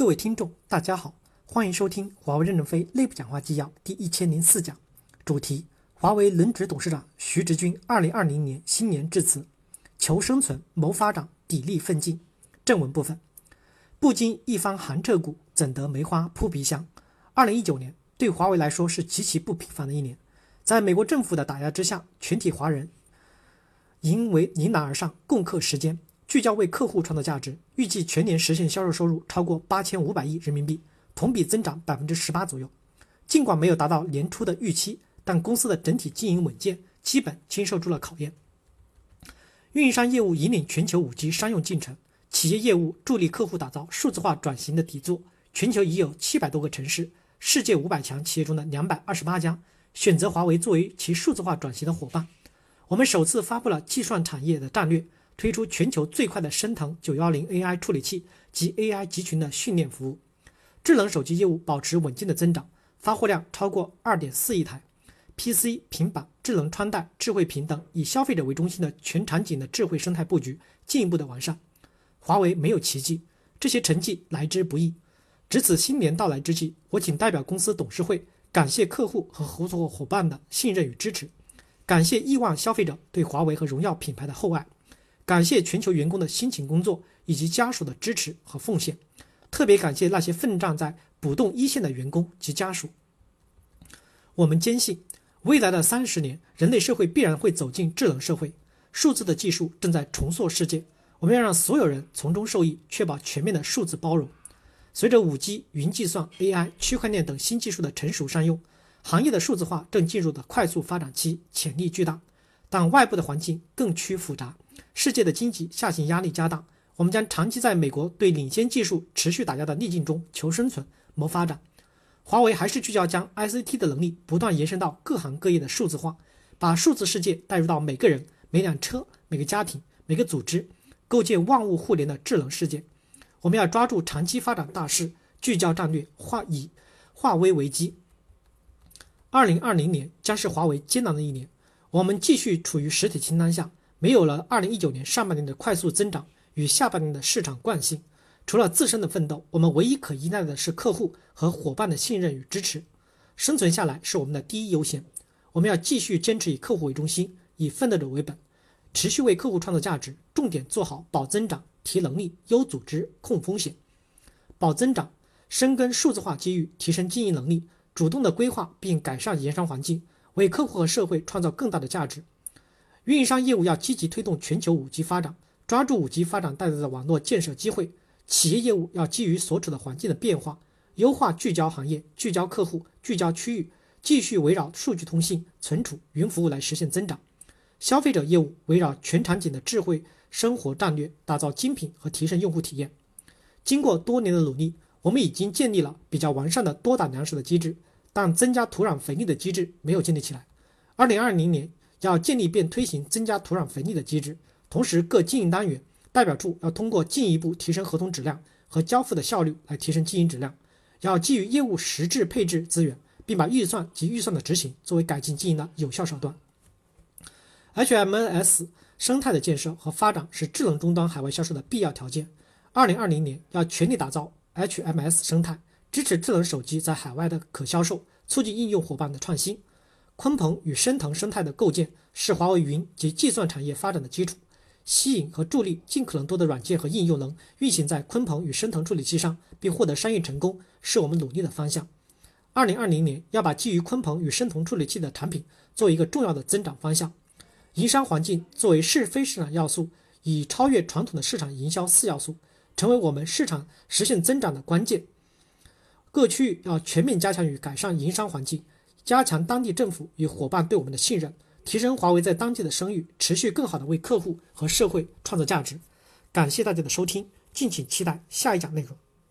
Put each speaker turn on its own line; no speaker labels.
各位听众，大家好，欢迎收听华为任正非内部讲话纪要第一千零四讲，主题：华为轮值董事长徐直军二零二零年新年致辞，求生存，谋发展，砥砺奋进。正文部分：不经一番寒彻骨，怎得梅花扑鼻香？二零一九年对华为来说是极其不平凡的一年，在美国政府的打压之下，全体华人迎为迎难而上，共克时艰。聚焦为客户创造价值，预计全年实现销售收入超过八千五百亿人民币，同比增长百分之十八左右。尽管没有达到年初的预期，但公司的整体经营稳健，基本经受住了考验。运营商业务引领全球五 G 商用进程，企业业务助力客户打造数字化转型的底座。全球已有七百多个城市，世界五百强企业中的两百二十八家选择华为作为其数字化转型的伙伴。我们首次发布了计算产业的战略。推出全球最快的升腾九幺零 AI 处理器及 AI 集群的训练服务，智能手机业务保持稳健的增长，发货量超过二点四亿台。PC、平板、智能穿戴、智慧屏等以消费者为中心的全场景的智慧生态布局进一步的完善。华为没有奇迹，这些成绩来之不易。值此新年到来之际，我谨代表公司董事会感谢客户和合作伙伴的信任与支持，感谢亿万消费者对华为和荣耀品牌的厚爱。感谢全球员工的辛勤工作以及家属的支持和奉献，特别感谢那些奋战在不动一线的员工及家属。我们坚信，未来的三十年，人类社会必然会走进智能社会，数字的技术正在重塑世界。我们要让所有人从中受益，确保全面的数字包容。随着五 G、云计算、AI、区块链等新技术的成熟商用，行业的数字化正进入的快速发展期，潜力巨大。但外部的环境更趋复杂。世界的经济下行压力加大，我们将长期在美国对领先技术持续打压的逆境中求生存、谋发展。华为还是聚焦将 ICT 的能力不断延伸到各行各业的数字化，把数字世界带入到每个人、每辆车、每个家庭、每个组织，构建万物互联的智能世界。我们要抓住长期发展大势，聚焦战略，化以化危为机。二零二零年将是华为艰难的一年，我们继续处于实体清单下。没有了二零一九年上半年的快速增长与下半年的市场惯性，除了自身的奋斗，我们唯一可依赖的是客户和伙伴的信任与支持。生存下来是我们的第一优先。我们要继续坚持以客户为中心，以奋斗者为本，持续为客户创造价值，重点做好保增长、提能力、优组织、控风险。保增长，深耕数字化机遇，提升经营能力，主动的规划并改善营商环境，为客户和社会创造更大的价值。运营商业务要积极推动全球五 G 发展，抓住五 G 发展带来的网络建设机会；企业业务要基于所处的环境的变化，优化聚焦行业、聚焦客户、聚焦区域，继续围绕数据通信、存储、云服务来实现增长；消费者业务围绕全场景的智慧生活战略，打造精品和提升用户体验。经过多年的努力，我们已经建立了比较完善的多打粮食的机制，但增加土壤肥力的机制没有建立起来。二零二零年。要建立并推行增加土壤肥力的机制，同时各经营单元代表处要通过进一步提升合同质量和交付的效率来提升经营质量。要基于业务实质配置资源，并把预算及预算的执行作为改进经营的有效手段。HMS 生态的建设和发展是智能终端海外销售的必要条件。二零二零年要全力打造 HMS 生态，支持智能手机在海外的可销售，促进应用伙伴的创新。鲲鹏与升腾生态的构建是华为云及计算产业发展的基础，吸引和助力尽可能多的软件和应用能运行在鲲鹏与升腾处理器上，并获得商业成功，是我们努力的方向。二零二零年要把基于鲲鹏与升腾处理器的产品做一个重要的增长方向。营商环境作为是非市场要素，以超越传统的市场营销四要素，成为我们市场实现增长的关键。各区域要全面加强与改善营商环境。加强当地政府与伙伴对我们的信任，提升华为在当地的声誉，持续更好的为客户和社会创造价值。感谢大家的收听，敬请期待下一讲内容。